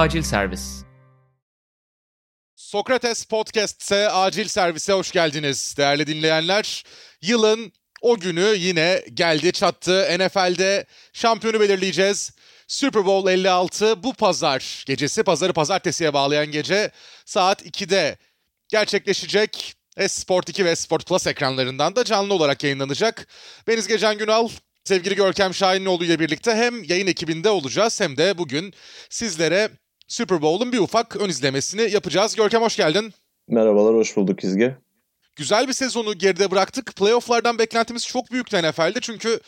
Acil Servis. Sokrates Podcast'se acil servise hoş geldiniz değerli dinleyenler. Yılın o günü yine geldi çattı. NFL'de şampiyonu belirleyeceğiz. Super Bowl 56 bu pazar gecesi, pazarı pazartesiye bağlayan gece saat 2'de gerçekleşecek. Sport 2 ve Sport Plus ekranlarından da canlı olarak yayınlanacak. Ben İzge Can Günal, sevgili Görkem Şahinoğlu ile birlikte hem yayın ekibinde olacağız hem de bugün sizlere Super Bowl'un bir ufak ön izlemesini yapacağız. Görkem hoş geldin. Merhabalar, hoş bulduk İzge. Güzel bir sezonu geride bıraktık. Playoff'lardan beklentimiz çok büyüktü NFL'de çünkü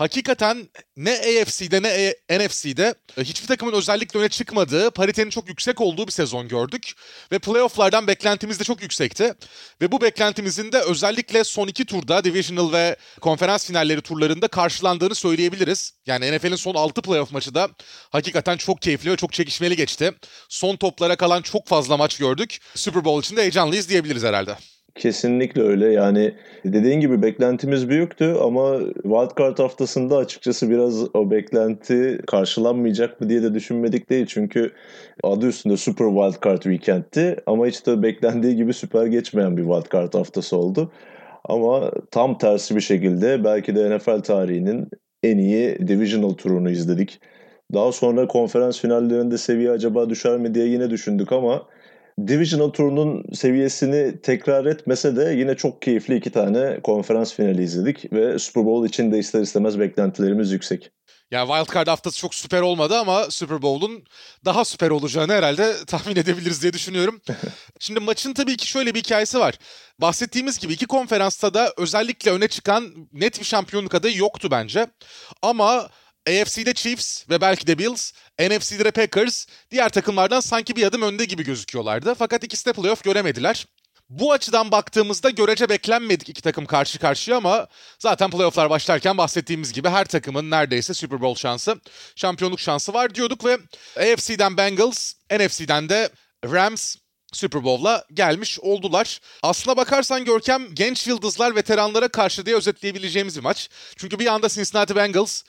hakikaten ne AFC'de ne NFC'de e, hiçbir takımın özellikle öne çıkmadığı, paritenin çok yüksek olduğu bir sezon gördük. Ve playoff'lardan beklentimiz de çok yüksekti. Ve bu beklentimizin de özellikle son iki turda, Divisional ve konferans finalleri turlarında karşılandığını söyleyebiliriz. Yani NFL'in son 6 playoff maçı da hakikaten çok keyifli ve çok çekişmeli geçti. Son toplara kalan çok fazla maç gördük. Super Bowl için de heyecanlıyız diyebiliriz herhalde. Kesinlikle öyle. Yani dediğin gibi beklentimiz büyüktü ama wildcard haftasında açıkçası biraz o beklenti karşılanmayacak mı diye de düşünmedik değil. Çünkü adı üstünde Super Wildcard Weekend'ti ama hiç de beklendiği gibi süper geçmeyen bir wildcard haftası oldu. Ama tam tersi bir şekilde belki de NFL tarihinin en iyi divisional turunu izledik. Daha sonra konferans finallerinde seviye acaba düşer mi diye yine düşündük ama Divisional turunun seviyesini tekrar etmese de yine çok keyifli iki tane konferans finali izledik ve Super Bowl için de ister istemez beklentilerimiz yüksek. Yani Wildcard haftası çok süper olmadı ama Super Bowl'un daha süper olacağını herhalde tahmin edebiliriz diye düşünüyorum. Şimdi maçın tabii ki şöyle bir hikayesi var. Bahsettiğimiz gibi iki konferansta da özellikle öne çıkan net bir şampiyonluk adayı yoktu bence. Ama AFC'de Chiefs ve belki de Bills, NFC'de de Packers diğer takımlardan sanki bir adım önde gibi gözüküyorlardı. Fakat ikisi de playoff göremediler. Bu açıdan baktığımızda görece beklenmedik iki takım karşı karşıya ama zaten playofflar başlarken bahsettiğimiz gibi her takımın neredeyse Super Bowl şansı, şampiyonluk şansı var diyorduk ve AFC'den Bengals, NFC'den de Rams Super Bowl'a gelmiş oldular. Aslına bakarsan Görkem genç yıldızlar veteranlara karşı diye özetleyebileceğimiz bir maç. Çünkü bir anda Cincinnati Bengals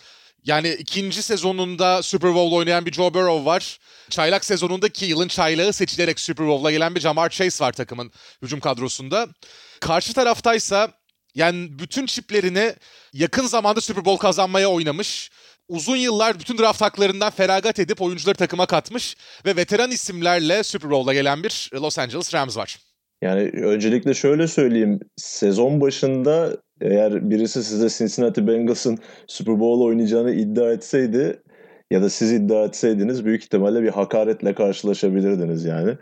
yani ikinci sezonunda Super Bowl oynayan bir Joe Burrow var. Çaylak sezonundaki yılın çaylağı seçilerek Super Bowl'a gelen bir Jamar Chase var takımın hücum kadrosunda. Karşı taraftaysa yani bütün çiplerini yakın zamanda Super Bowl kazanmaya oynamış. Uzun yıllar bütün draft haklarından feragat edip oyuncuları takıma katmış ve veteran isimlerle Super Bowl'a gelen bir Los Angeles Rams var. Yani öncelikle şöyle söyleyeyim. Sezon başında eğer birisi size Cincinnati Bengals'ın Super Bowl oynayacağını iddia etseydi ya da siz iddia etseydiniz büyük ihtimalle bir hakaretle karşılaşabilirdiniz yani.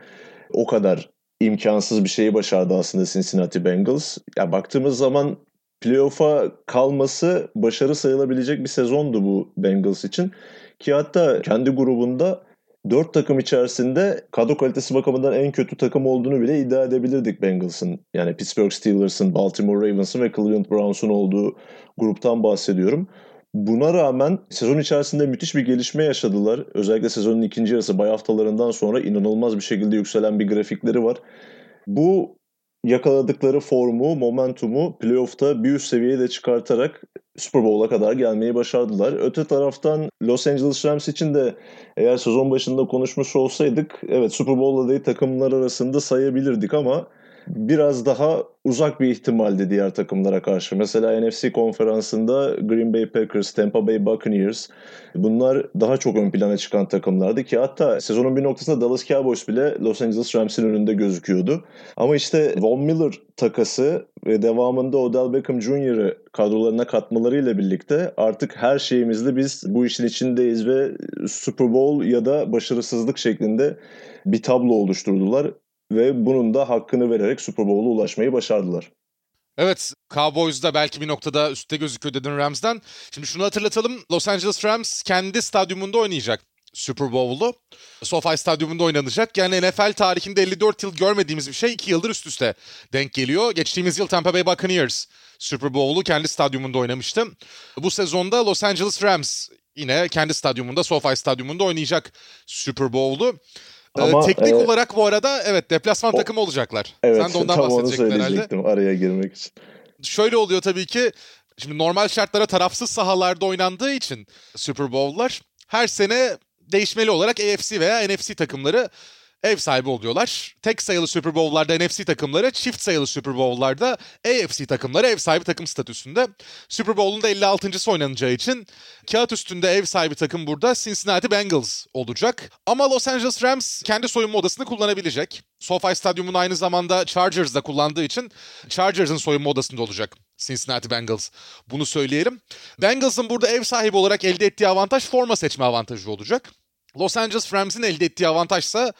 O kadar imkansız bir şeyi başardı aslında Cincinnati Bengals. Ya baktığımız zaman playoff'a kalması başarı sayılabilecek bir sezondu bu Bengals için. Ki hatta kendi grubunda dört takım içerisinde kadro kalitesi bakımından en kötü takım olduğunu bile iddia edebilirdik Bengals'ın. Yani Pittsburgh Steelers'ın, Baltimore Ravens'ın ve Cleveland Browns'un olduğu gruptan bahsediyorum. Buna rağmen sezon içerisinde müthiş bir gelişme yaşadılar. Özellikle sezonun ikinci yarısı bay haftalarından sonra inanılmaz bir şekilde yükselen bir grafikleri var. Bu yakaladıkları formu, momentumu playoff'ta bir üst seviyeye de çıkartarak Super Bowl'a kadar gelmeyi başardılar. Öte taraftan Los Angeles Rams için de eğer sezon başında konuşmuş olsaydık evet Super Bowl adayı takımlar arasında sayabilirdik ama biraz daha uzak bir ihtimaldi diğer takımlara karşı. Mesela NFC konferansında Green Bay Packers, Tampa Bay Buccaneers bunlar daha çok ön plana çıkan takımlardı ki hatta sezonun bir noktasında Dallas Cowboys bile Los Angeles Rams'in önünde gözüküyordu. Ama işte Von Miller takası ve devamında Odell Beckham Jr.'ı kadrolarına katmalarıyla birlikte artık her şeyimizde biz bu işin içindeyiz ve Super Bowl ya da başarısızlık şeklinde bir tablo oluşturdular ve bunun da hakkını vererek Super Bowl'a ulaşmayı başardılar. Evet, Cowboys da belki bir noktada üstte gözüküyor dedin Rams'den. Şimdi şunu hatırlatalım. Los Angeles Rams kendi stadyumunda oynayacak Super Bowl'u. SoFi Stadyumunda oynanacak. Yani NFL tarihinde 54 yıl görmediğimiz bir şey 2 yıldır üst üste denk geliyor. Geçtiğimiz yıl Tampa Bay Buccaneers Super Bowl'u kendi stadyumunda oynamıştı. Bu sezonda Los Angeles Rams yine kendi stadyumunda SoFi Stadyumunda oynayacak Super Bowl'u. Ee, Ama, Teknik e, olarak bu arada evet deplasman o, takımı olacaklar. Evet, Sen de ondan tam bahsedecektin onu söyleyecektim herhalde. araya girmek için. Şöyle oluyor tabii ki Şimdi normal şartlara tarafsız sahalarda oynandığı için Super Bowl'lar her sene değişmeli olarak AFC veya NFC takımları ev sahibi oluyorlar. Tek sayılı Super Bowl'larda NFC takımları, çift sayılı Super Bowl'larda AFC takımları ev sahibi takım statüsünde. Super Bowl'un da 56.sı oynanacağı için kağıt üstünde ev sahibi takım burada Cincinnati Bengals olacak. Ama Los Angeles Rams kendi soyunma odasını kullanabilecek. SoFi Stadyum'un aynı zamanda Chargers'da kullandığı için Chargers'ın soyunma odasında olacak Cincinnati Bengals. Bunu söyleyelim. Bengals'ın burada ev sahibi olarak elde ettiği avantaj forma seçme avantajı olacak. Los Angeles Rams'in elde ettiği avantajsa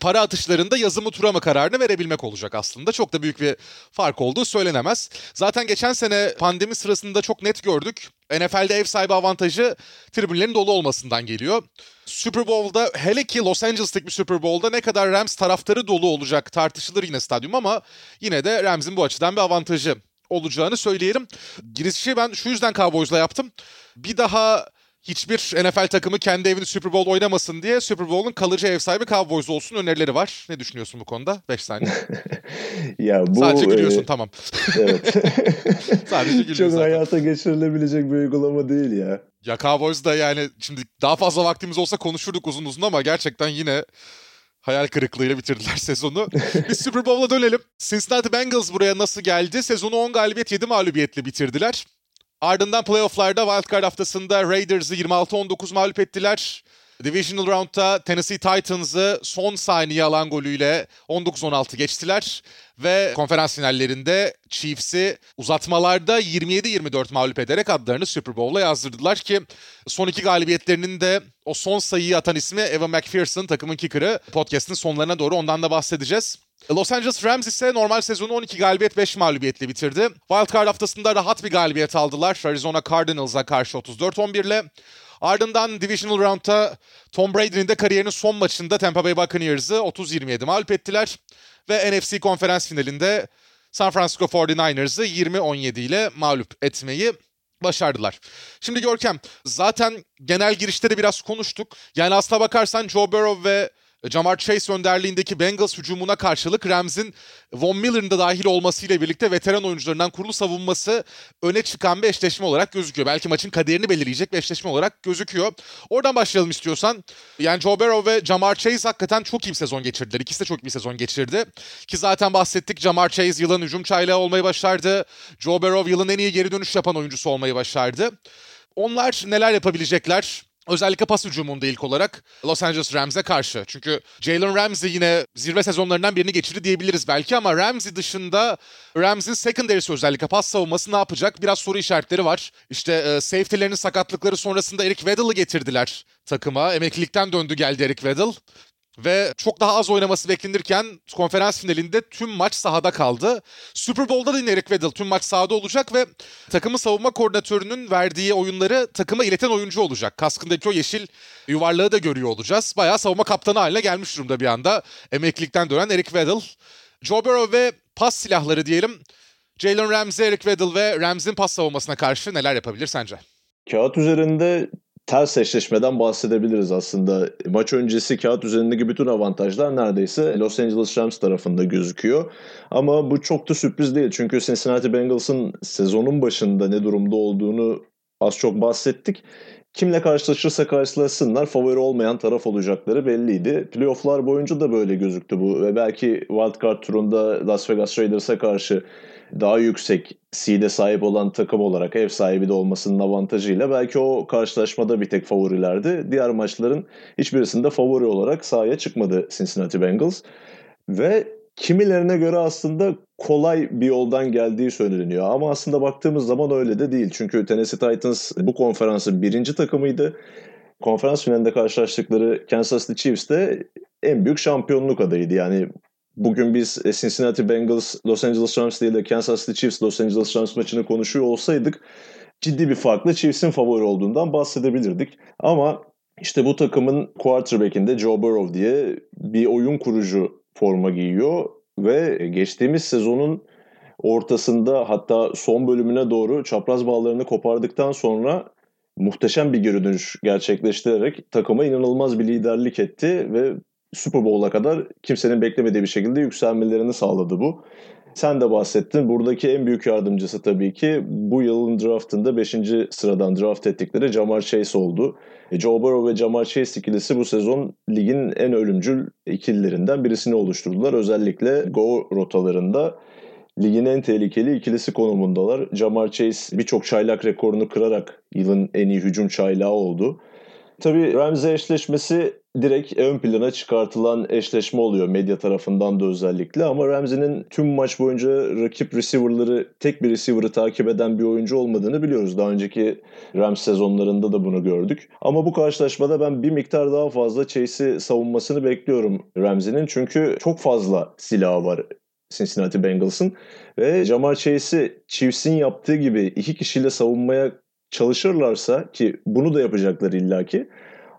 para atışlarında yazımı tura mı kararını verebilmek olacak aslında. Çok da büyük bir fark olduğu söylenemez. Zaten geçen sene pandemi sırasında çok net gördük. NFL'de ev sahibi avantajı tribünlerin dolu olmasından geliyor. Super Bowl'da hele ki Los Angeles'taki bir Super Bowl'da ne kadar Rams taraftarı dolu olacak tartışılır yine stadyum ama yine de Rams'in bu açıdan bir avantajı olacağını söyleyelim. Girişi ben şu yüzden Cowboys'la yaptım. Bir daha hiçbir NFL takımı kendi evini Super Bowl oynamasın diye Super Bowl'un kalıcı ev sahibi Cowboys olsun önerileri var. Ne düşünüyorsun bu konuda? 5 saniye. ya bu Sadece gülüyorsun e... tamam. Evet. Sadece gülüyorsun. Çok zaten. hayata geçirilebilecek bir uygulama değil ya. Ya Cowboys da yani şimdi daha fazla vaktimiz olsa konuşurduk uzun uzun ama gerçekten yine hayal kırıklığıyla bitirdiler sezonu. Biz Super Bowl'a dönelim. Cincinnati Bengals buraya nasıl geldi? Sezonu 10 galibiyet 7 mağlubiyetle bitirdiler. Ardından playofflarda wildcard haftasında Raiders'ı 26-19 mağlup ettiler. Divisional Round'da Tennessee Titans'ı son saniye alan golüyle 19-16 geçtiler. Ve konferans finallerinde Chiefs'i uzatmalarda 27-24 mağlup ederek adlarını Super Bowl'a yazdırdılar ki son iki galibiyetlerinin de o son sayıyı atan ismi Evan McPherson takımın kicker'ı. Podcast'ın sonlarına doğru ondan da bahsedeceğiz. Los Angeles Rams ise normal sezonu 12 galibiyet 5 mağlubiyetle bitirdi. Wildcard haftasında rahat bir galibiyet aldılar Arizona Cardinals'a karşı 34-11 ile. Ardından Divisional Round'da Tom Brady'nin de kariyerinin son maçında Tampa Bay Buccaneers'ı 30-27 mağlup ettiler. Ve NFC konferans finalinde San Francisco 49ers'ı 20-17 ile mağlup etmeyi başardılar. Şimdi Görkem zaten genel girişte de biraz konuştuk. Yani aslına bakarsan Joe Burrow ve Jamar Chase önderliğindeki Bengals hücumuna karşılık Rams'in Von Miller'ın da dahil olmasıyla birlikte veteran oyuncularından kurulu savunması öne çıkan bir eşleşme olarak gözüküyor. Belki maçın kaderini belirleyecek bir eşleşme olarak gözüküyor. Oradan başlayalım istiyorsan. Yani Joe Burrow ve Jamar Chase hakikaten çok iyi bir sezon geçirdiler. İkisi de çok iyi bir sezon geçirdi. Ki zaten bahsettik Jamar Chase yılın hücum çaylağı olmayı başardı. Joe Burrow yılın en iyi geri dönüş yapan oyuncusu olmayı başardı. Onlar neler yapabilecekler? Özellikle pas hücumunda ilk olarak Los Angeles Rams'e karşı. Çünkü Jalen Ramsey yine zirve sezonlarından birini geçirdi diyebiliriz belki ama Ramsey dışında Rams'in secondary'si özellikle pas savunması ne yapacak? Biraz soru işaretleri var. İşte e, safety'lerinin sakatlıkları sonrasında Eric Weddle'ı getirdiler takıma. Emeklilikten döndü geldi Eric Weddle. Ve çok daha az oynaması beklenirken konferans finalinde tüm maç sahada kaldı. Super Bowl'da da yine Eric Weddle tüm maç sahada olacak ve takımın savunma koordinatörünün verdiği oyunları takıma ileten oyuncu olacak. Kaskındaki o yeşil yuvarlağı da görüyor olacağız. Bayağı savunma kaptanı haline gelmiş durumda bir anda. Emeklilikten dönen Eric Weddle. Joe Burrow ve pas silahları diyelim. Jalen Ramsey, Eric Weddle ve Ramsey'in pas savunmasına karşı neler yapabilir sence? Kağıt üzerinde ters eşleşmeden bahsedebiliriz aslında. Maç öncesi kağıt üzerindeki bütün avantajlar neredeyse Los Angeles Rams tarafında gözüküyor. Ama bu çok da sürpriz değil. Çünkü Cincinnati Bengals'ın sezonun başında ne durumda olduğunu az çok bahsettik. Kimle karşılaşırsa karşılaşsınlar favori olmayan taraf olacakları belliydi. Playoff'lar boyunca da böyle gözüktü bu ve belki wildcard turunda Las Vegas Raiders'a karşı daha yüksek seed'e sahip olan takım olarak ev sahibi de olmasının avantajıyla belki o karşılaşmada bir tek favorilerdi. Diğer maçların hiçbirisinde favori olarak sahaya çıkmadı Cincinnati Bengals. Ve kimilerine göre aslında kolay bir yoldan geldiği söyleniyor. Ama aslında baktığımız zaman öyle de değil. Çünkü Tennessee Titans bu konferansın birinci takımıydı. Konferans finalinde karşılaştıkları Kansas City Chiefs de en büyük şampiyonluk adayıydı. Yani bugün biz e, Cincinnati Bengals, Los Angeles Rams değil de Kansas City Chiefs, Los Angeles Rams maçını konuşuyor olsaydık ciddi bir farklı Chiefs'in favori olduğundan bahsedebilirdik. Ama işte bu takımın quarterback'inde Joe Burrow diye bir oyun kurucu forma giyiyor ve geçtiğimiz sezonun ortasında hatta son bölümüne doğru çapraz bağlarını kopardıktan sonra muhteşem bir geri dönüş gerçekleştirerek takıma inanılmaz bir liderlik etti ve Super Bowl'a kadar kimsenin beklemediği bir şekilde yükselmelerini sağladı bu. Sen de bahsettin. Buradaki en büyük yardımcısı tabii ki bu yılın draftında 5. sıradan draft ettikleri Jamar Chase oldu. E, Joe Burrow ve Jamar Chase ikilisi bu sezon ligin en ölümcül ikililerinden birisini oluşturdular. Özellikle go rotalarında ligin en tehlikeli ikilisi konumundalar. Jamar Chase birçok çaylak rekorunu kırarak yılın en iyi hücum çaylağı oldu. Tabii Ramsey eşleşmesi direkt ön plana çıkartılan eşleşme oluyor medya tarafından da özellikle ama Ramsey'nin tüm maç boyunca rakip receiver'ları tek bir receiver'ı takip eden bir oyuncu olmadığını biliyoruz. Daha önceki Rams sezonlarında da bunu gördük. Ama bu karşılaşmada ben bir miktar daha fazla Chase'i savunmasını bekliyorum Ramsey'nin. Çünkü çok fazla silahı var Cincinnati Bengals'ın ve Jamar Chase'i Chiefs'in yaptığı gibi iki kişiyle savunmaya çalışırlarsa ki bunu da yapacaklar illaki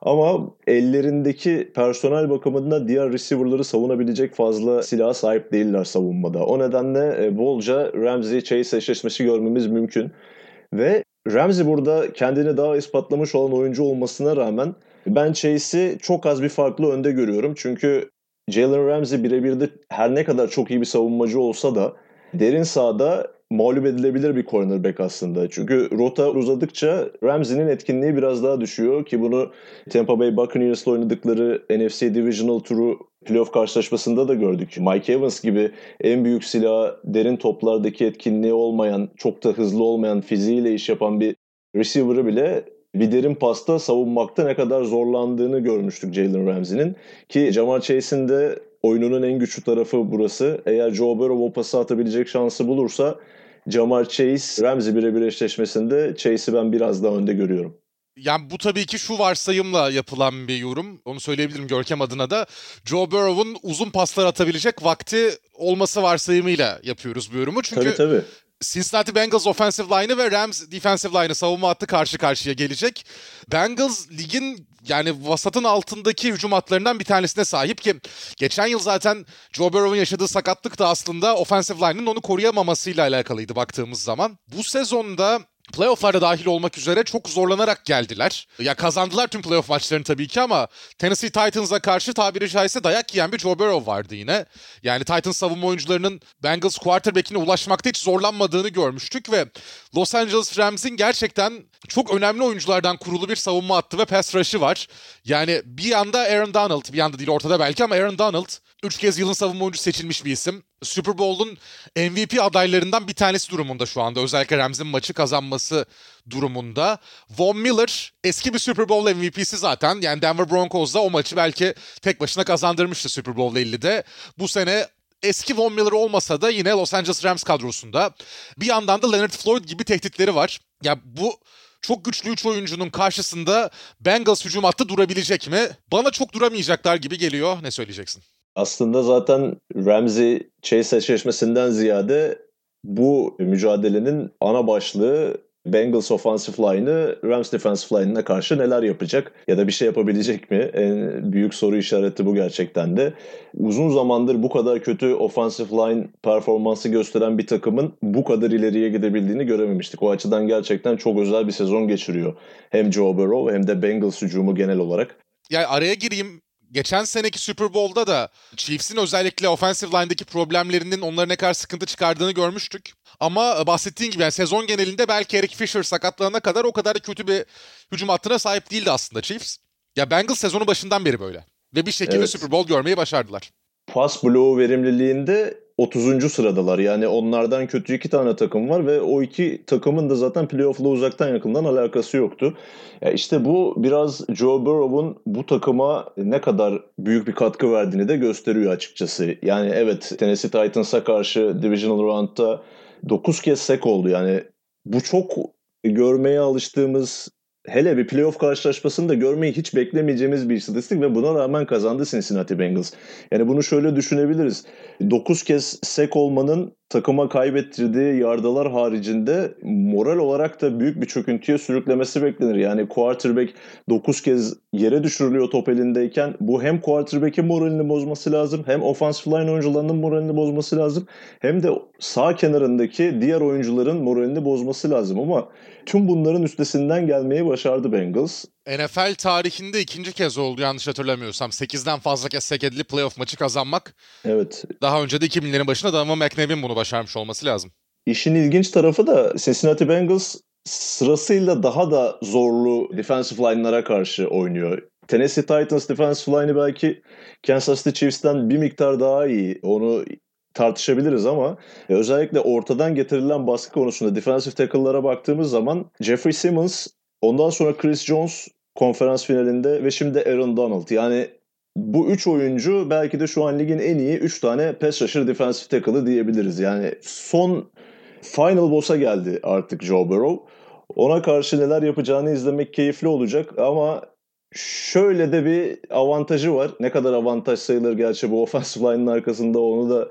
ama ellerindeki personel bakımında diğer receiver'ları savunabilecek fazla silaha sahip değiller savunmada. O nedenle e, bolca Ramsey Chase eşleşmesi görmemiz mümkün. Ve Ramsey burada kendini daha ispatlamış olan oyuncu olmasına rağmen ben Chase'i çok az bir farklı önde görüyorum. Çünkü Jalen Ramsey birebir de her ne kadar çok iyi bir savunmacı olsa da derin sahada mağlup edilebilir bir cornerback aslında. Çünkü rota uzadıkça Ramsey'nin etkinliği biraz daha düşüyor ki bunu Tampa Bay Buccaneers'la oynadıkları NFC Divisional Turu playoff karşılaşmasında da gördük. Mike Evans gibi en büyük silah derin toplardaki etkinliği olmayan, çok da hızlı olmayan, fiziğiyle iş yapan bir receiver'ı bile bir derin pasta savunmakta ne kadar zorlandığını görmüştük Jalen Ramsey'nin. Ki Jamar Chase'in de oyununun en güçlü tarafı burası. Eğer Joe Burrow o pası atabilecek şansı bulursa Jamar Chase, Ramsey birebir eşleşmesinde Chase'i ben biraz daha önde görüyorum. Yani bu tabii ki şu varsayımla yapılan bir yorum. Onu söyleyebilirim Görkem adına da. Joe Burrow'un uzun paslar atabilecek vakti olması varsayımıyla yapıyoruz bu yorumu. Çünkü tabii, tabii. Cincinnati Bengals offensive line'ı ve Rams defensive line'ı savunma hattı karşı karşıya gelecek. Bengals ligin yani vasatın altındaki hücum hatlarından bir tanesine sahip ki geçen yıl zaten Joe Burrow'un yaşadığı sakatlık da aslında offensive line'ın onu koruyamamasıyla alakalıydı baktığımız zaman. Bu sezonda playoff'lara dahil olmak üzere çok zorlanarak geldiler. Ya kazandılar tüm playoff maçlarını tabii ki ama Tennessee Titans'a karşı tabiri caizse dayak yiyen bir Joe Burrow vardı yine. Yani Titans savunma oyuncularının Bengals quarterback'ine ulaşmakta hiç zorlanmadığını görmüştük ve Los Angeles Rams'in gerçekten çok önemli oyunculardan kurulu bir savunma hattı ve pass rush'ı var. Yani bir yanda Aaron Donald, bir yanda değil ortada belki ama Aaron Donald Üç kez yılın savunma oyuncusu seçilmiş bir isim. Super Bowl'un MVP adaylarından bir tanesi durumunda şu anda. Özellikle Rams'in maçı kazanması durumunda. Von Miller eski bir Super Bowl MVP'si zaten. Yani Denver Broncos'da o maçı belki tek başına kazandırmıştı Super Bowl 50'de. Bu sene eski Von Miller olmasa da yine Los Angeles Rams kadrosunda. Bir yandan da Leonard Floyd gibi tehditleri var. Ya bu çok güçlü 3 oyuncunun karşısında Bengals hücum hattı durabilecek mi? Bana çok duramayacaklar gibi geliyor. Ne söyleyeceksin? Aslında zaten Ramsey Chase eşleşmesinden ziyade bu mücadelenin ana başlığı Bengals offensive line'ı Rams defensive line'ına karşı neler yapacak ya da bir şey yapabilecek mi? En büyük soru işareti bu gerçekten de. Uzun zamandır bu kadar kötü offensive line performansı gösteren bir takımın bu kadar ileriye gidebildiğini görememiştik. O açıdan gerçekten çok özel bir sezon geçiriyor. Hem Joe Burrow hem de Bengals hücumu genel olarak. Yani araya gireyim geçen seneki Super Bowl'da da Chiefs'in özellikle offensive line'daki problemlerinin onlara ne kadar sıkıntı çıkardığını görmüştük. Ama bahsettiğin gibi yani sezon genelinde belki Eric Fisher sakatlanana kadar o kadar da kötü bir hücum hattına sahip değildi aslında Chiefs. Ya Bengals sezonu başından beri böyle. Ve bir şekilde evet. Super Bowl görmeyi başardılar. Pas bloğu verimliliğinde 30. sıradalar. Yani onlardan kötü iki tane takım var ve o iki takımın da zaten playoff'la uzaktan yakından alakası yoktu. Ya işte bu biraz Joe Burrow'un bu takıma ne kadar büyük bir katkı verdiğini de gösteriyor açıkçası. Yani evet Tennessee Titans'a karşı Divisional Round'da 9 kez sek oldu. Yani bu çok görmeye alıştığımız hele bir playoff karşılaşmasını görmeyi hiç beklemeyeceğimiz bir istatistik ve buna rağmen kazandı Cincinnati Bengals. Yani bunu şöyle düşünebiliriz. 9 kez sek olmanın takıma kaybettirdiği yardalar haricinde moral olarak da büyük bir çöküntüye sürüklemesi beklenir. Yani quarterback 9 kez yere düşürülüyor top elindeyken bu hem quarterback'in moralini bozması lazım hem offensive line oyuncularının moralini bozması lazım hem de sağ kenarındaki diğer oyuncuların moralini bozması lazım ama tüm bunların üstesinden gelmeyi başardı Bengals. NFL tarihinde ikinci kez oldu yanlış hatırlamıyorsam. 8'den fazla kez sek edilip playoff maçı kazanmak. Evet. Daha önce de 2000'lerin başında Donovan McNabb'in bunu başarmış olması lazım. İşin ilginç tarafı da Cincinnati Bengals sırasıyla daha da zorlu defensive line'lara karşı oynuyor. Tennessee Titans defensive line'ı belki Kansas City Chiefs'ten bir miktar daha iyi. Onu tartışabiliriz ama özellikle ortadan getirilen baskı konusunda defensive tackle'lara baktığımız zaman Jeffrey Simmons, ondan sonra Chris Jones konferans finalinde ve şimdi Aaron Donald. Yani bu üç oyuncu belki de şu an ligin en iyi üç tane pass rusher defensive tackle'ı diyebiliriz. Yani son final boss'a geldi artık Joe Burrow. Ona karşı neler yapacağını izlemek keyifli olacak ama şöyle de bir avantajı var. Ne kadar avantaj sayılır gerçi bu offensive line'ın arkasında onu da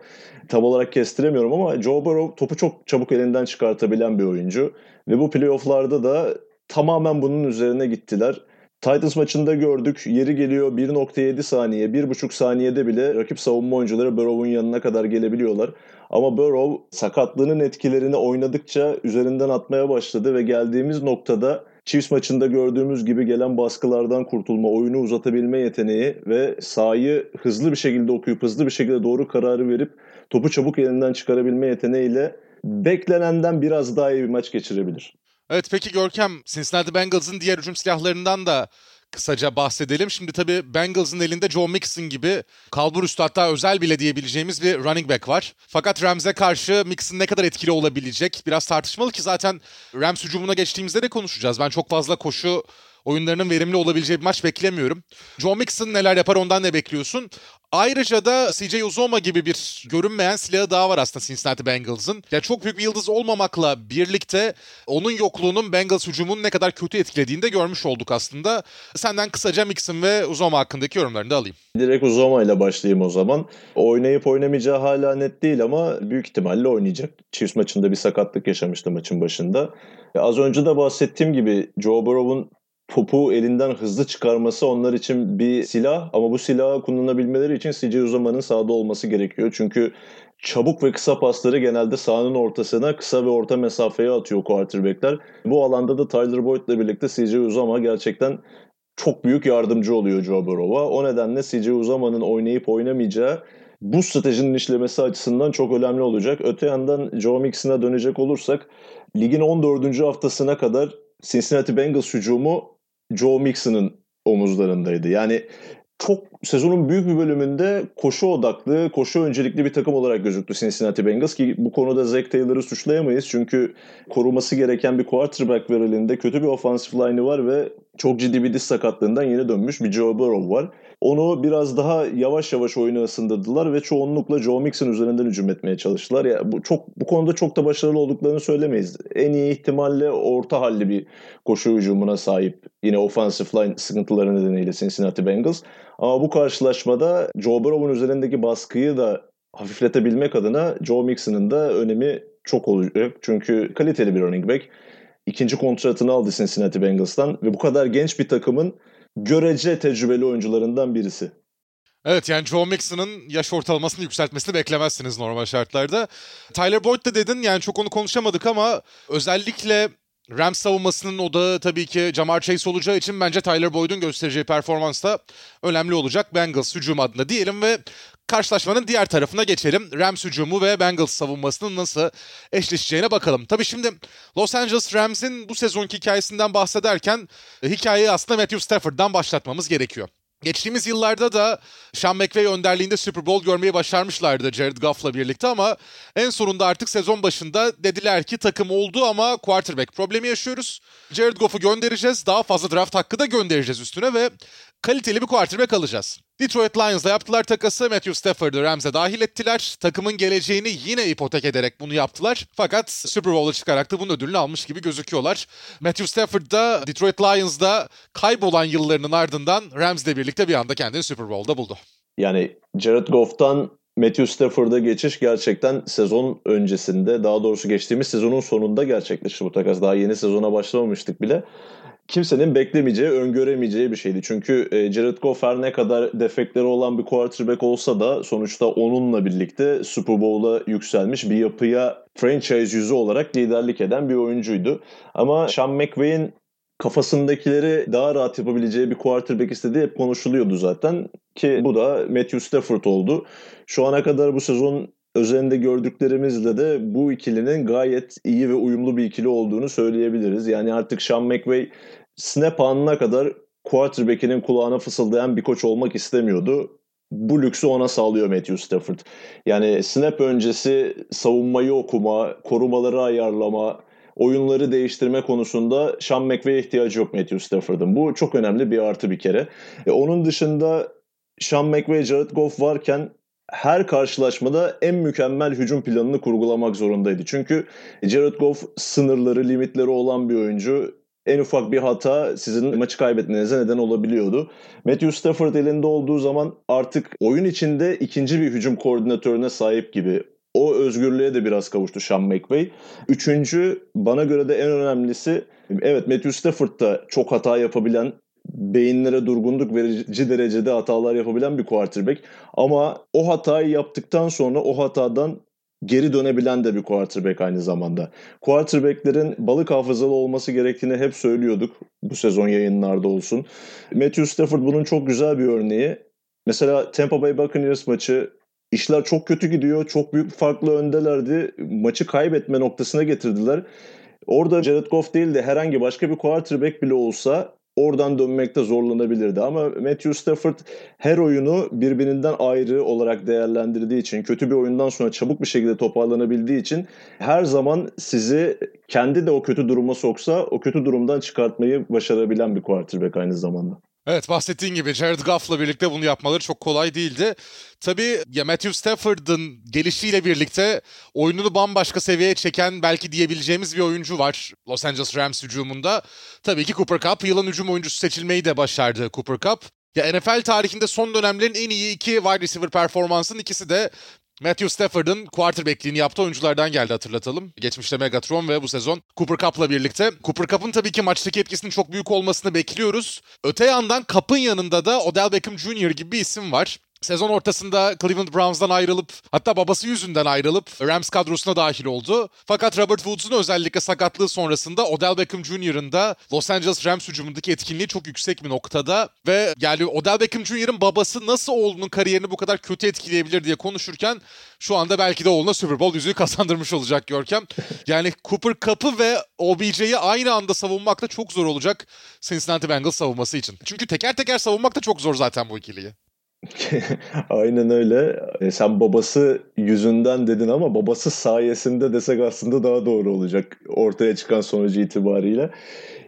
tam olarak kestiremiyorum ama Joe Burrow topu çok çabuk elinden çıkartabilen bir oyuncu. Ve bu playofflarda da tamamen bunun üzerine gittiler. Titans maçında gördük. Yeri geliyor 1.7 saniye, 1.5 saniyede bile rakip savunma oyuncuları Burrow'un yanına kadar gelebiliyorlar. Ama Burrow sakatlığının etkilerini oynadıkça üzerinden atmaya başladı ve geldiğimiz noktada Chiefs maçında gördüğümüz gibi gelen baskılardan kurtulma, oyunu uzatabilme yeteneği ve sahayı hızlı bir şekilde okuyup hızlı bir şekilde doğru kararı verip topu çabuk elinden çıkarabilme yeteneğiyle beklenenden biraz daha iyi bir maç geçirebilir. Evet peki Görkem, Cincinnati Bengals'ın diğer hücum silahlarından da kısaca bahsedelim. Şimdi tabii Bengals'ın elinde Joe Mixon gibi kalbur üstü hatta özel bile diyebileceğimiz bir running back var. Fakat Rams'e karşı Mixon ne kadar etkili olabilecek biraz tartışmalı ki zaten Rams hücumuna geçtiğimizde de konuşacağız. Ben çok fazla koşu oyunlarının verimli olabileceği bir maç beklemiyorum. Joe Mixon neler yapar ondan ne bekliyorsun? Ayrıca da CJ Uzoma gibi bir görünmeyen silahı daha var aslında Cincinnati Bengals'ın. Yani çok büyük bir yıldız olmamakla birlikte onun yokluğunun Bengals hücumunun ne kadar kötü etkilediğini de görmüş olduk aslında. Senden kısaca Mixon ve Uzoma hakkındaki yorumlarını da alayım. Direkt Uzoma ile başlayayım o zaman. Oynayıp oynamayacağı hala net değil ama büyük ihtimalle oynayacak. Chiefs maçında bir sakatlık yaşamıştı maçın başında. Az önce de bahsettiğim gibi Joe Burrow'un topu elinden hızlı çıkarması onlar için bir silah ama bu silahı kullanabilmeleri için CJ Uzoma'nın sahada olması gerekiyor. Çünkü çabuk ve kısa pasları genelde sahanın ortasına kısa ve orta mesafeye atıyor quarterbackler. Bu alanda da Tyler Boyd ile birlikte CJ Uzoma gerçekten çok büyük yardımcı oluyor Joe Burrow'a. O nedenle CJ Uzoma'nın oynayıp oynamayacağı bu stratejinin işlemesi açısından çok önemli olacak. Öte yandan Joe Mixon'a dönecek olursak ligin 14. haftasına kadar Cincinnati Bengals hücumu Joe Mixon'ın omuzlarındaydı. Yani çok sezonun büyük bir bölümünde koşu odaklı, koşu öncelikli bir takım olarak gözüktü Cincinnati Bengals ki bu konuda Zach Taylor'ı suçlayamayız. Çünkü koruması gereken bir quarterback var elinde. Kötü bir offensive line'ı var ve çok ciddi bir diz sakatlığından yeni dönmüş bir Joe Burrow var. Onu biraz daha yavaş yavaş oyuna ısındırdılar ve çoğunlukla Joe Mixon üzerinden hücum etmeye çalıştılar. Ya bu çok bu konuda çok da başarılı olduklarını söylemeyiz. En iyi ihtimalle orta halli bir koşu hücumuna sahip. Yine offensive line sıkıntıları nedeniyle Cincinnati Bengals. Ama bu karşılaşmada Joe Burrow'un üzerindeki baskıyı da hafifletebilmek adına Joe Mixon'ın da önemi çok olacak. Çünkü kaliteli bir running back. İkinci kontratını aldı Cincinnati Bengals'tan ve bu kadar genç bir takımın görece tecrübeli oyuncularından birisi. Evet yani Joe Mixon'ın yaş ortalamasını yükseltmesini beklemezsiniz normal şartlarda. Tyler Boyd de dedin yani çok onu konuşamadık ama özellikle Rams savunmasının odağı tabii ki Jamar Chase olacağı için bence Tyler Boyd'un göstereceği performans da önemli olacak Bengals hücum adına diyelim ve karşılaşmanın diğer tarafına geçelim. Rams hücumu ve Bengals savunmasının nasıl eşleşeceğine bakalım. Tabii şimdi Los Angeles Rams'in bu sezonki hikayesinden bahsederken hikayeyi aslında Matthew Stafford'dan başlatmamız gerekiyor. Geçtiğimiz yıllarda da Sean McVay önderliğinde Super Bowl görmeyi başarmışlardı Jared Goff'la birlikte ama en sonunda artık sezon başında dediler ki takım oldu ama quarterback problemi yaşıyoruz. Jared Goff'u göndereceğiz. Daha fazla draft hakkı da göndereceğiz üstüne ve kaliteli bir quarterback alacağız. Detroit Lions'la yaptılar takası. Matthew Stafford'ı Rams'e dahil ettiler. Takımın geleceğini yine ipotek ederek bunu yaptılar. Fakat Super Bowl'a çıkarak da bunun ödülünü almış gibi gözüküyorlar. Matthew Stafford da Detroit Lions'da kaybolan yıllarının ardından Rams'le birlikte bir anda kendini Super Bowl'da buldu. Yani Jared Goff'tan Matthew Stafford'a geçiş gerçekten sezon öncesinde daha doğrusu geçtiğimiz sezonun sonunda gerçekleşti bu takas. Daha yeni sezona başlamamıştık bile kimsenin beklemeyeceği, öngöremeyeceği bir şeydi. Çünkü e, Jared Goff her ne kadar defekleri olan bir quarterback olsa da sonuçta onunla birlikte Super Bowl'a yükselmiş bir yapıya franchise yüzü olarak liderlik eden bir oyuncuydu. Ama Sean McVay'in kafasındakileri daha rahat yapabileceği bir quarterback istediği hep konuşuluyordu zaten. Ki bu da Matthew Stafford oldu. Şu ana kadar bu sezon özelinde gördüklerimizle de bu ikilinin gayet iyi ve uyumlu bir ikili olduğunu söyleyebiliriz. Yani artık Sean McVay snap anına kadar quarterback'inin kulağına fısıldayan bir koç olmak istemiyordu. Bu lüksü ona sağlıyor Matthew Stafford. Yani snap öncesi savunmayı okuma, korumaları ayarlama, oyunları değiştirme konusunda Sean McVay'e ihtiyacı yok Matthew Stafford'ın. Bu çok önemli bir artı bir kere. E, onun dışında Sean McVay, Jared Goff varken her karşılaşmada en mükemmel hücum planını kurgulamak zorundaydı. Çünkü Jared Goff sınırları, limitleri olan bir oyuncu. En ufak bir hata sizin maçı kaybetmenize neden olabiliyordu. Matthew Stafford elinde olduğu zaman artık oyun içinde ikinci bir hücum koordinatörüne sahip gibi. O özgürlüğe de biraz kavuştu Sean McVay. Üçüncü, bana göre de en önemlisi, evet Matthew Stafford da çok hata yapabilen, beyinlere durgunluk verici derecede hatalar yapabilen bir quarterback. Ama o hatayı yaptıktan sonra o hatadan geri dönebilen de bir quarterback aynı zamanda. Quarterbacklerin balık hafızalı olması gerektiğini hep söylüyorduk. Bu sezon yayınlarda olsun. Matthew Stafford bunun çok güzel bir örneği. Mesela Tampa Bay Buccaneers maçı işler çok kötü gidiyor. Çok büyük farklı öndelerdi. Maçı kaybetme noktasına getirdiler. Orada Jared Goff değil de herhangi başka bir quarterback bile olsa oradan dönmekte zorlanabilirdi. Ama Matthew Stafford her oyunu birbirinden ayrı olarak değerlendirdiği için, kötü bir oyundan sonra çabuk bir şekilde toparlanabildiği için her zaman sizi kendi de o kötü duruma soksa o kötü durumdan çıkartmayı başarabilen bir quarterback aynı zamanda. Evet bahsettiğin gibi Jared Goff'la birlikte bunu yapmaları çok kolay değildi. Tabii ya Matthew Stafford'ın gelişiyle birlikte oyununu bambaşka seviyeye çeken belki diyebileceğimiz bir oyuncu var Los Angeles Rams hücumunda. Tabii ki Cooper Cup yılın hücum oyuncusu seçilmeyi de başardı Cooper Cup. Ya NFL tarihinde son dönemlerin en iyi iki wide receiver performansının ikisi de Matthew Stafford'ın quarterback'liğini yaptığı oyunculardan geldi hatırlatalım. Geçmişte Megatron ve bu sezon Cooper Cup'la birlikte. Cooper Cup'ın tabii ki maçtaki etkisinin çok büyük olmasını bekliyoruz. Öte yandan Cup'ın yanında da Odell Beckham Jr. gibi bir isim var. Sezon ortasında Cleveland Browns'dan ayrılıp hatta babası yüzünden ayrılıp Rams kadrosuna dahil oldu. Fakat Robert Woods'un özellikle sakatlığı sonrasında Odell Beckham Jr.'ın da Los Angeles Rams hücumundaki etkinliği çok yüksek bir noktada ve yani Odell Beckham Jr.'ın babası nasıl oğlunun kariyerini bu kadar kötü etkileyebilir diye konuşurken şu anda belki de oğluna Super Bowl yüzüğü kazandırmış olacak Görkem. Yani Cooper Cup'ı ve OBJ'yi aynı anda savunmak da çok zor olacak Cincinnati Bengals savunması için. Çünkü teker teker savunmak da çok zor zaten bu ikiliyi. Aynen öyle. E, sen babası yüzünden dedin ama babası sayesinde desek aslında daha doğru olacak ortaya çıkan sonucu itibariyle.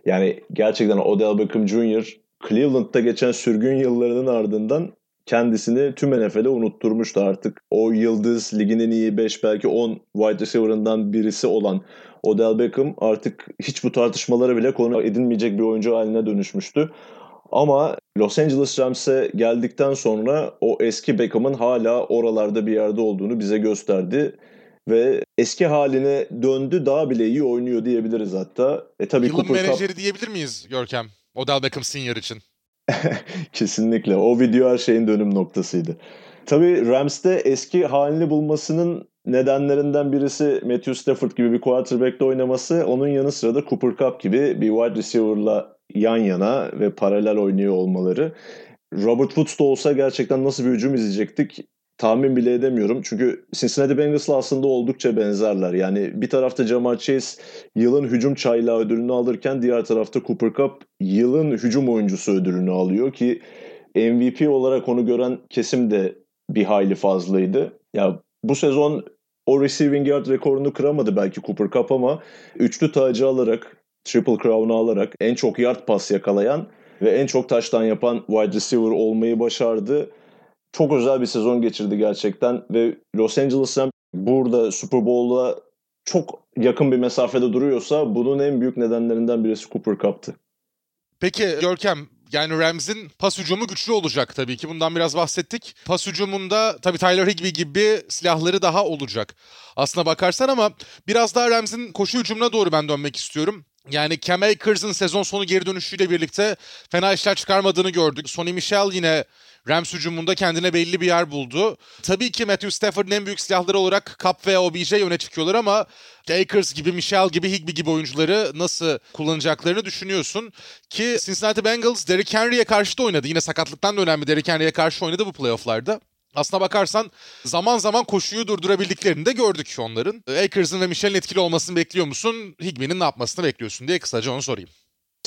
Yani gerçekten Odell Beckham Jr. Cleveland'da geçen sürgün yıllarının ardından kendisini tüm NFL'e unutturmuştu artık. O yıldız liginin iyi 5 belki 10 wide receiver'ından birisi olan Odell Beckham artık hiç bu tartışmalara bile konu edilmeyecek bir oyuncu haline dönüşmüştü. Ama Los Angeles Rams'e geldikten sonra o eski Beckham'ın hala oralarda bir yerde olduğunu bize gösterdi. Ve eski haline döndü daha bile iyi oynuyor diyebiliriz hatta. E tabii Yılın Cooper menajeri Cup... diyebilir miyiz Görkem? Odell Beckham Senior için. Kesinlikle. O video her şeyin dönüm noktasıydı. Tabii Rams'te eski halini bulmasının nedenlerinden birisi Matthew Stafford gibi bir quarterback'te oynaması. Onun yanı sıra da Cooper Cup gibi bir wide receiver'la yan yana ve paralel oynuyor olmaları. Robert Woods da olsa gerçekten nasıl bir hücum izleyecektik tahmin bile edemiyorum. Çünkü Cincinnati Bengals'la aslında oldukça benzerler. Yani bir tarafta Jamar Chase yılın hücum çaylağı ödülünü alırken diğer tarafta Cooper Cup yılın hücum oyuncusu ödülünü alıyor ki MVP olarak onu gören kesim de bir hayli fazlaydı. Ya bu sezon o receiving yard rekorunu kıramadı belki Cooper Cup ama üçlü tacı alarak Triple Crown'u alarak en çok yard pas yakalayan ve en çok taştan yapan wide receiver olmayı başardı. Çok özel bir sezon geçirdi gerçekten ve Los Angeles burada Super Bowl'da çok yakın bir mesafede duruyorsa bunun en büyük nedenlerinden birisi Cooper Cup'tı. Peki Görkem yani Rams'in pas hücumu güçlü olacak tabii ki. Bundan biraz bahsettik. Pas hücumunda tabii Tyler Higbee gibi silahları daha olacak. Aslına bakarsan ama biraz daha Rams'in koşu hücumuna doğru ben dönmek istiyorum. Yani Cam Akers'ın sezon sonu geri dönüşüyle birlikte fena işler çıkarmadığını gördük. Sonny Michel yine Rams hücumunda kendine belli bir yer buldu. Tabii ki Matthew Stafford'ın en büyük silahları olarak Cup ve OBJ öne çıkıyorlar ama Akers gibi, Michel gibi, Higby gibi oyuncuları nasıl kullanacaklarını düşünüyorsun. Ki Cincinnati Bengals Derrick Henry'e karşı da oynadı. Yine sakatlıktan da önemli Derrick Henry'e karşı oynadı bu playofflarda. Aslına bakarsan zaman zaman koşuyu durdurabildiklerini de gördük onların. Akers'ın ve Michel'in etkili olmasını bekliyor musun? Higby'nin ne yapmasını bekliyorsun diye kısaca onu sorayım.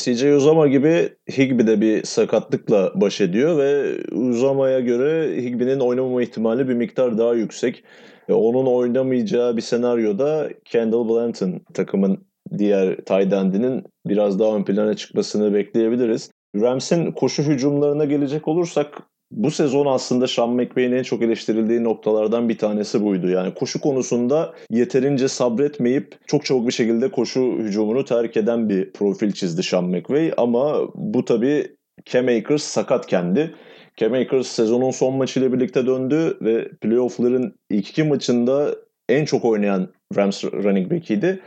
CJ Uzama gibi Higby de bir sakatlıkla baş ediyor ve Uzama'ya göre Higby'nin oynamama ihtimali bir miktar daha yüksek. Ve onun oynamayacağı bir senaryoda Kendall Blanton takımın diğer tight endinin biraz daha ön plana çıkmasını bekleyebiliriz. Rams'in koşu hücumlarına gelecek olursak bu sezon aslında Sean McVay'in en çok eleştirildiği noktalardan bir tanesi buydu. Yani koşu konusunda yeterince sabretmeyip çok çabuk bir şekilde koşu hücumunu terk eden bir profil çizdi Sean McVay. Ama bu tabii Cam Akers sakat kendi. Cam Akers sezonun son maçıyla birlikte döndü ve playoff'ların ilk iki maçında en çok oynayan Rams running back'iydi.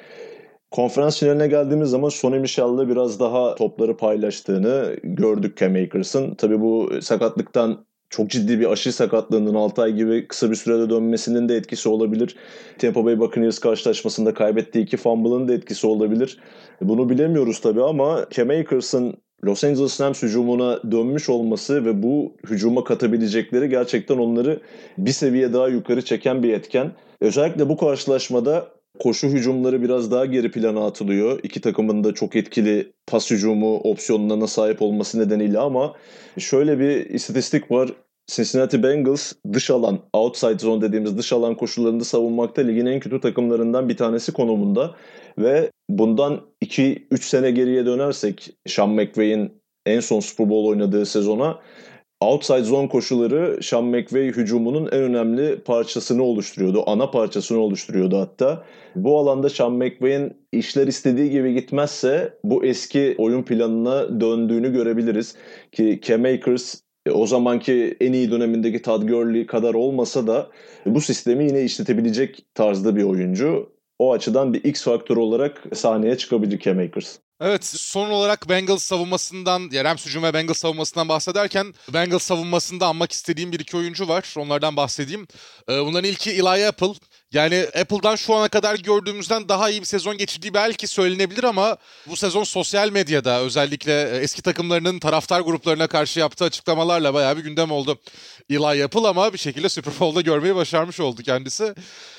Konferans finaline geldiğimiz zaman Sonny Michel'le biraz daha topları paylaştığını gördük Cam Akers'ın. Tabii bu sakatlıktan çok ciddi bir aşı sakatlığının 6 ay gibi kısa bir sürede dönmesinin de etkisi olabilir. Tampa Bay Buccaneers karşılaşmasında kaybettiği iki fumble'ın da etkisi olabilir. Bunu bilemiyoruz tabii ama Cam Akers'ın Los Angeles Rams hücumuna dönmüş olması ve bu hücuma katabilecekleri gerçekten onları bir seviye daha yukarı çeken bir etken. Özellikle bu karşılaşmada koşu hücumları biraz daha geri plana atılıyor. İki takımın da çok etkili pas hücumu opsiyonlarına sahip olması nedeniyle ama şöyle bir istatistik var. Cincinnati Bengals dış alan, outside zone dediğimiz dış alan koşullarında savunmakta ligin en kötü takımlarından bir tanesi konumunda. Ve bundan 2-3 sene geriye dönersek Sean McVay'in en son Super Bowl oynadığı sezona outside zone koşuları Sean McVay hücumunun en önemli parçasını oluşturuyordu. Ana parçasını oluşturuyordu hatta. Bu alanda Sean McVay'in işler istediği gibi gitmezse bu eski oyun planına döndüğünü görebiliriz. Ki Cam Akers e, o zamanki en iyi dönemindeki Todd Gurley kadar olmasa da bu sistemi yine işletebilecek tarzda bir oyuncu. O açıdan bir X faktör olarak sahneye çıkabilir Cam Akers. Evet son olarak Bengals savunmasından, ya Rams hücum ve Bengals savunmasından bahsederken Bengals savunmasında anmak istediğim bir iki oyuncu var. Onlardan bahsedeyim. Ee, bunların ilki Eli Apple. Yani Apple'dan şu ana kadar gördüğümüzden daha iyi bir sezon geçirdiği belki söylenebilir ama bu sezon sosyal medyada özellikle e, eski takımlarının taraftar gruplarına karşı yaptığı açıklamalarla bayağı bir gündem oldu. Eli Apple ama bir şekilde Super Bowl'da görmeyi başarmış oldu kendisi.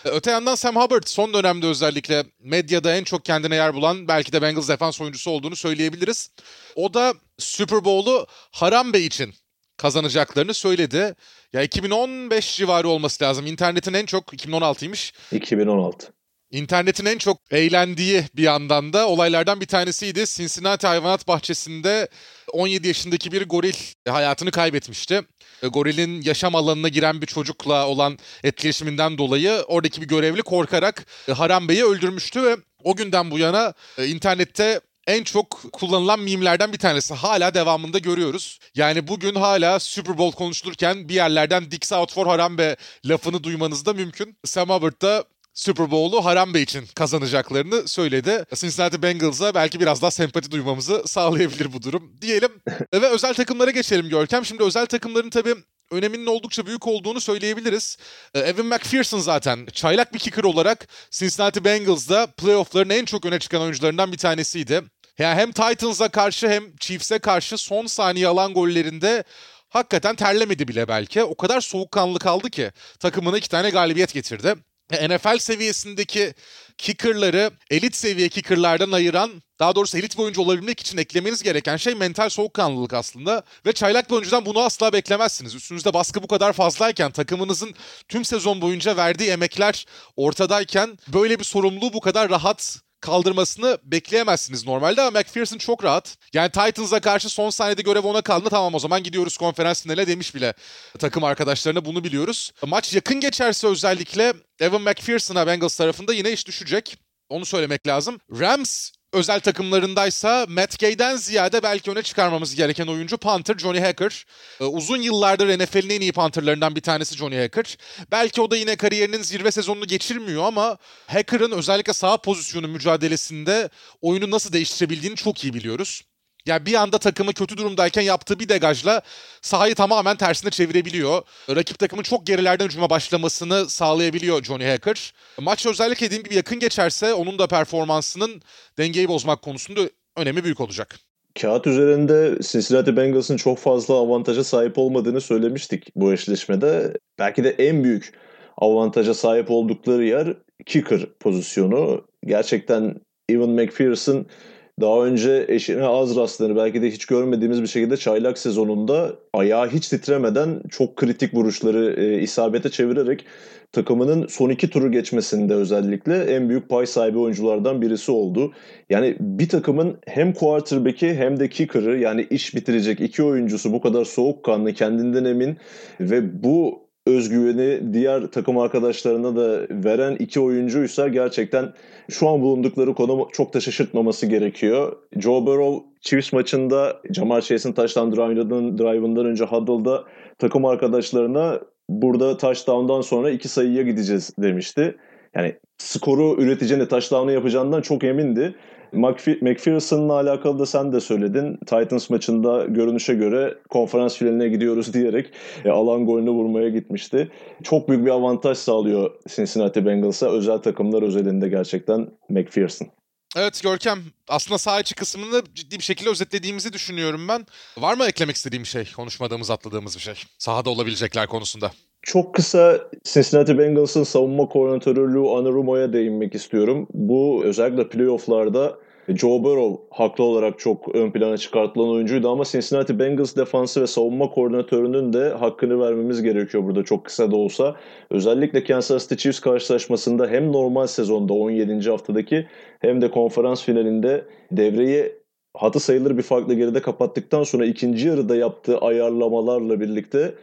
Öte yandan Sam Hubbard son dönemde özellikle medyada en çok kendine yer bulan belki de Bengals defans oyuncusu olduğunu söyleyebiliriz. O da Super Bowl'u Harambe için kazanacaklarını söyledi. Ya 2015 civarı olması lazım. İnternetin en çok 2016'ymış. 2016. İnternetin en çok eğlendiği bir yandan da olaylardan bir tanesiydi. Cincinnati Hayvanat Bahçesi'nde 17 yaşındaki bir goril hayatını kaybetmişti. E, gorilin yaşam alanına giren bir çocukla olan etkileşiminden dolayı oradaki bir görevli korkarak e, Harambe'yi öldürmüştü ve o günden bu yana e, internette en çok kullanılan mimlerden bir tanesi. Hala devamında görüyoruz. Yani bugün hala Super Bowl konuşulurken bir yerlerden Dix out for Harambe lafını duymanız da mümkün. Sam Hubbard da Super Bowl'u Harambe için kazanacaklarını söyledi. Cincinnati Bengals'a belki biraz daha sempati duymamızı sağlayabilir bu durum diyelim. Ve özel takımlara geçelim Görkem. Şimdi özel takımların tabii öneminin oldukça büyük olduğunu söyleyebiliriz. Evan McPherson zaten çaylak bir kicker olarak Cincinnati Bengals'da playoff'ların en çok öne çıkan oyuncularından bir tanesiydi. Yani hem Titans'a karşı hem Chiefs'e karşı son saniye alan gollerinde hakikaten terlemedi bile belki. O kadar soğukkanlı kaldı ki takımına iki tane galibiyet getirdi. NFL seviyesindeki kickerları elit seviye kickerlardan ayıran, daha doğrusu elit bir oyuncu olabilmek için eklemeniz gereken şey mental soğukkanlılık aslında. Ve çaylak bir oyuncudan bunu asla beklemezsiniz. Üstünüzde baskı bu kadar fazlayken, takımınızın tüm sezon boyunca verdiği emekler ortadayken böyle bir sorumluluğu bu kadar rahat kaldırmasını bekleyemezsiniz normalde ama McPherson çok rahat. Yani Titans'a karşı son saniyede görev ona kaldı. Tamam o zaman gidiyoruz konferans finale demiş bile takım arkadaşlarına bunu biliyoruz. Maç yakın geçerse özellikle Evan McPherson'a Bengals tarafında yine iş düşecek. Onu söylemek lazım. Rams özel takımlarındaysa Matt Gay'den ziyade belki öne çıkarmamız gereken oyuncu punter Johnny Hacker. Ee, uzun yıllardır NFL'in en iyi punterlarından bir tanesi Johnny Hacker. Belki o da yine kariyerinin zirve sezonunu geçirmiyor ama Hacker'ın özellikle sağ pozisyonu mücadelesinde oyunu nasıl değiştirebildiğini çok iyi biliyoruz. Yani bir anda takımı kötü durumdayken yaptığı bir degajla sahayı tamamen tersine çevirebiliyor. Rakip takımın çok gerilerden hücuma başlamasını sağlayabiliyor Johnny Hacker. Maç özellikle dediğim gibi yakın geçerse onun da performansının dengeyi bozmak konusunda önemi büyük olacak. Kağıt üzerinde Cincinnati Bengals'ın çok fazla avantaja sahip olmadığını söylemiştik bu eşleşmede. Belki de en büyük avantaja sahip oldukları yer kicker pozisyonu. Gerçekten Evan McPherson daha önce eşine az rastlarını belki de hiç görmediğimiz bir şekilde çaylak sezonunda ayağı hiç titremeden çok kritik vuruşları e, isabete çevirerek takımının son iki turu geçmesinde özellikle en büyük pay sahibi oyunculardan birisi oldu. Yani bir takımın hem quarterback'i hem de kicker'ı yani iş bitirecek iki oyuncusu bu kadar soğukkanlı, kendinden emin ve bu özgüveni diğer takım arkadaşlarına da veren iki oyuncuysa gerçekten şu an bulundukları konu çok da şaşırtmaması gerekiyor. Joe Burrow Chiefs maçında Jamal Chase'in taştan drive'ından önce huddle'da takım arkadaşlarına burada touchdown'dan sonra iki sayıya gideceğiz demişti. Yani skoru üreteceğini, touchdown'ı yapacağından çok emindi. McPherson'la alakalı da sen de söyledin. Titans maçında görünüşe göre konferans finaline gidiyoruz diyerek e, alan golünü vurmaya gitmişti. Çok büyük bir avantaj sağlıyor Cincinnati Bengals'a. Özel takımlar özelinde gerçekten McPherson. Evet Görkem aslında saha içi kısmını ciddi bir şekilde özetlediğimizi düşünüyorum ben. Var mı eklemek istediğim şey? Konuşmadığımız, atladığımız bir şey. Sahada olabilecekler konusunda. Çok kısa Cincinnati Bengals'ın savunma koordinatörü Lou Anarumo'ya değinmek istiyorum. Bu özellikle playofflarda Joe Burrow haklı olarak çok ön plana çıkartılan oyuncuydu ama Cincinnati Bengals defansı ve savunma koordinatörünün de hakkını vermemiz gerekiyor burada çok kısa da olsa. Özellikle Kansas City Chiefs karşılaşmasında hem normal sezonda 17. haftadaki hem de konferans finalinde devreyi hatı sayılır bir farklı geride kapattıktan sonra ikinci yarıda yaptığı ayarlamalarla birlikte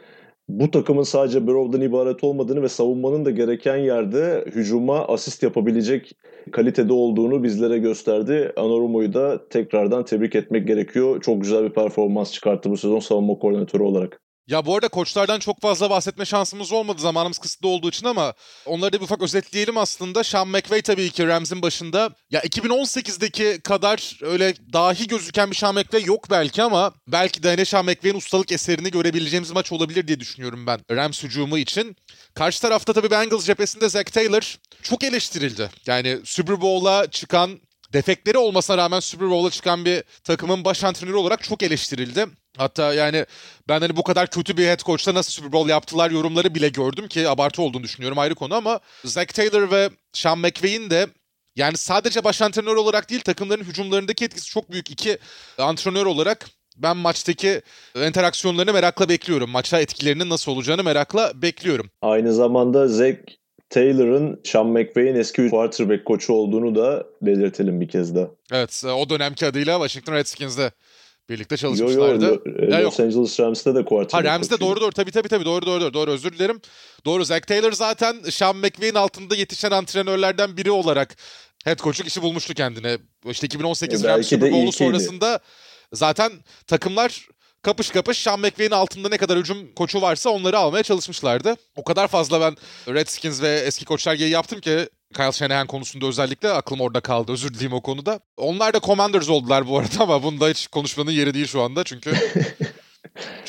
bu takımın sadece Burrow'dan ibaret olmadığını ve savunmanın da gereken yerde hücuma asist yapabilecek kalitede olduğunu bizlere gösterdi. Anorumo'yu da tekrardan tebrik etmek gerekiyor. Çok güzel bir performans çıkarttı bu sezon savunma koordinatörü olarak. Ya bu arada koçlardan çok fazla bahsetme şansımız olmadı zamanımız kısıtlı olduğu için ama onları da bir ufak özetleyelim aslında. Sean McVay tabii ki Rams'in başında. Ya 2018'deki kadar öyle dahi gözüken bir Sean McVay yok belki ama belki de hani Sean McVay'in ustalık eserini görebileceğimiz maç olabilir diye düşünüyorum ben Rams hücumu için. Karşı tarafta tabii Bengals cephesinde Zach Taylor çok eleştirildi. Yani Super Bowl'a çıkan defekleri olmasına rağmen Super Bowl'a çıkan bir takımın baş antrenörü olarak çok eleştirildi. Hatta yani ben hani bu kadar kötü bir head coach'ta nasıl Super Bowl yaptılar yorumları bile gördüm ki abartı olduğunu düşünüyorum ayrı konu ama Zach Taylor ve Sean McVay'in de yani sadece baş antrenör olarak değil takımların hücumlarındaki etkisi çok büyük iki antrenör olarak ben maçtaki interaksiyonlarını merakla bekliyorum. Maça etkilerinin nasıl olacağını merakla bekliyorum. Aynı zamanda Zach Taylor'ın Sean McVay'in eski quarterback koçu olduğunu da belirtelim bir kez daha. Evet o dönemki adıyla Washington Redskins'de birlikte çalışmışlardı. Yo, yo, Los yok. Angeles Rams'te de quarterback. Ha Rams'te doğru doğru tabii tabii tabii doğru doğru doğru, doğru özür dilerim. Doğru Zach Taylor zaten Sean McVay'in altında yetişen antrenörlerden biri olarak head coachluk işi bulmuştu kendine. İşte 2018 e, Rams Super Bowl'u sonrasında zaten takımlar kapış kapış Sean McVay'in altında ne kadar hücum koçu varsa onları almaya çalışmışlardı. O kadar fazla ben Redskins ve eski koçlar geyi yaptım ki Kyle Shanahan konusunda özellikle aklım orada kaldı. Özür dileyim o konuda. Onlar da Commanders oldular bu arada ama bunda hiç konuşmanın yeri değil şu anda çünkü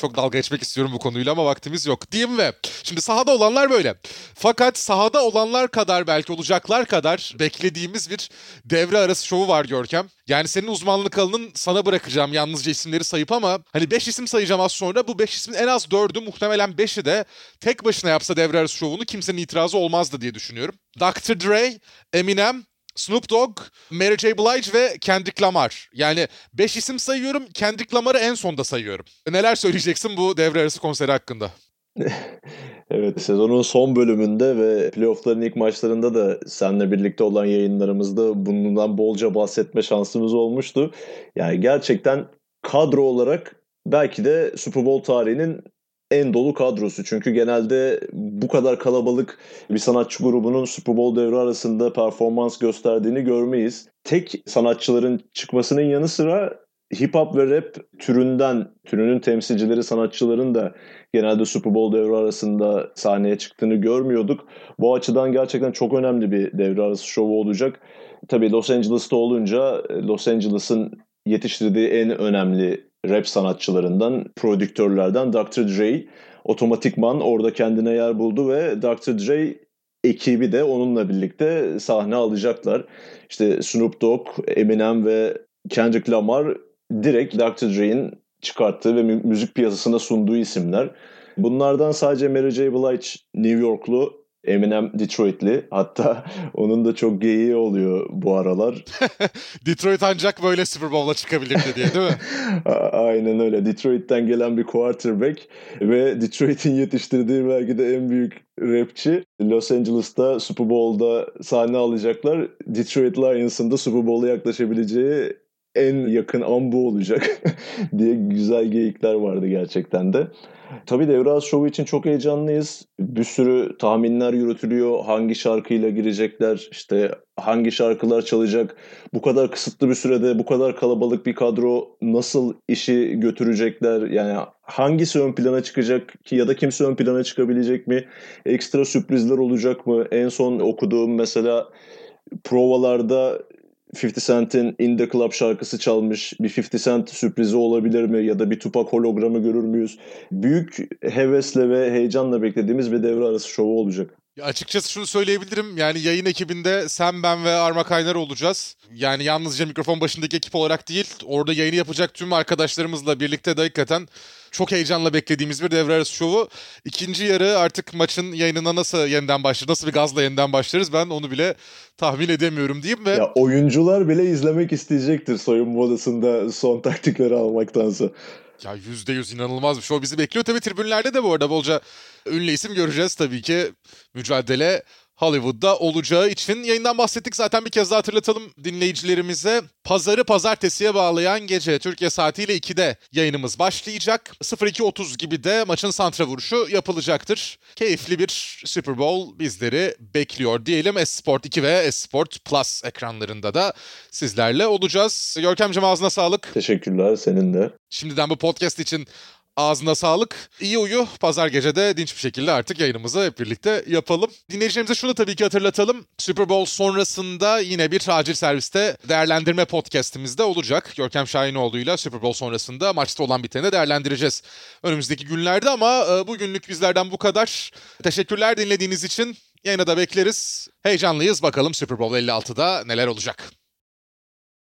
Çok dalga geçmek istiyorum bu konuyla ama vaktimiz yok. Diyeyim ve şimdi sahada olanlar böyle. Fakat sahada olanlar kadar belki olacaklar kadar beklediğimiz bir devre arası şovu var Görkem. Yani senin uzmanlık alanın sana bırakacağım yalnızca isimleri sayıp ama hani 5 isim sayacağım az sonra. Bu 5 ismin en az 4'ü muhtemelen 5'i de tek başına yapsa devre arası şovunu kimsenin itirazı olmazdı diye düşünüyorum. Dr. Dre, Eminem, Snoop Dogg, Mary J. Blige ve Kendrick Lamar. Yani 5 isim sayıyorum. Kendrick Lamar'ı en sonda sayıyorum. Neler söyleyeceksin bu devre arası konseri hakkında? evet sezonun son bölümünde ve playoffların ilk maçlarında da seninle birlikte olan yayınlarımızda bundan bolca bahsetme şansımız olmuştu. Yani gerçekten kadro olarak belki de Super Bowl tarihinin en dolu kadrosu. Çünkü genelde bu kadar kalabalık bir sanatçı grubunun Super Bowl devre arasında performans gösterdiğini görmeyiz. Tek sanatçıların çıkmasının yanı sıra hip hop ve rap türünden, türünün temsilcileri sanatçıların da genelde Super Bowl devre arasında sahneye çıktığını görmüyorduk. Bu açıdan gerçekten çok önemli bir devre arası şovu olacak. Tabii Los Angeles'ta olunca Los Angeles'ın yetiştirdiği en önemli rap sanatçılarından, prodüktörlerden Dr. Dre otomatikman orada kendine yer buldu ve Dr. Dre ekibi de onunla birlikte sahne alacaklar. İşte Snoop Dogg, Eminem ve Kendrick Lamar direkt Dr. Dre'in çıkarttığı ve müzik piyasasına sunduğu isimler. Bunlardan sadece Mary J. Blige New Yorklu Eminem Detroitli. Hatta onun da çok geyiği oluyor bu aralar. Detroit ancak böyle Super Bowl'a çıkabilirdi diye değil mi? Aynen öyle. Detroit'ten gelen bir quarterback ve Detroit'in yetiştirdiği belki de en büyük rapçi. Los Angeles'ta Super Bowl'da sahne alacaklar. Detroit Lions'ın da Super Bowl'a yaklaşabileceği en yakın an bu olacak diye güzel geyikler vardı gerçekten de. Tabii Devraz Şovu için çok heyecanlıyız. Bir sürü tahminler yürütülüyor. Hangi şarkıyla girecekler, işte hangi şarkılar çalacak. Bu kadar kısıtlı bir sürede bu kadar kalabalık bir kadro nasıl işi götürecekler? Yani hangisi ön plana çıkacak ki ya da kimse ön plana çıkabilecek mi? Ekstra sürprizler olacak mı? En son okuduğum mesela provalarda 50 Cent'in In The Club şarkısı çalmış. Bir 50 Cent sürprizi olabilir mi? Ya da bir Tupac hologramı görür müyüz? Büyük hevesle ve heyecanla beklediğimiz bir devre arası şovu olacak. Ya açıkçası şunu söyleyebilirim. Yani yayın ekibinde sen, ben ve Arma Kaynar olacağız. Yani yalnızca mikrofon başındaki ekip olarak değil, orada yayını yapacak tüm arkadaşlarımızla birlikte de hakikaten çok heyecanla beklediğimiz bir devre arası şovu. İkinci yarı artık maçın yayınına nasıl yeniden başlar, nasıl bir gazla yeniden başlarız ben onu bile tahmin edemiyorum diyeyim ve... Ya oyuncular bile izlemek isteyecektir soyunma odasında son taktikleri almaktansa. Ya yüzde yüz inanılmaz bir show bizi bekliyor. Tabii tribünlerde de bu arada bolca ünlü isim göreceğiz tabii ki. Mücadele Hollywood'da olacağı için yayından bahsettik. Zaten bir kez daha hatırlatalım dinleyicilerimize. Pazarı pazartesiye bağlayan gece Türkiye saatiyle 2'de yayınımız başlayacak. 02.30 gibi de maçın santra vuruşu yapılacaktır. Keyifli bir Super Bowl bizleri bekliyor diyelim. Esport 2 ve Esport Plus ekranlarında da sizlerle olacağız. Görkemciğim ağzına sağlık. Teşekkürler senin de. Şimdiden bu podcast için Ağzına sağlık. İyi uyu. Pazar gece de dinç bir şekilde artık yayınımızı hep birlikte yapalım. Dinleyicilerimize şunu tabii ki hatırlatalım. Super Bowl sonrasında yine bir acil serviste değerlendirme podcastimizde olacak. Görkem Şahinoğlu'yla Super Bowl sonrasında maçta olan biteni değerlendireceğiz önümüzdeki günlerde ama e, bugünlük bizlerden bu kadar. Teşekkürler dinlediğiniz için. Yayına da bekleriz. Heyecanlıyız. Bakalım Super Bowl 56'da neler olacak.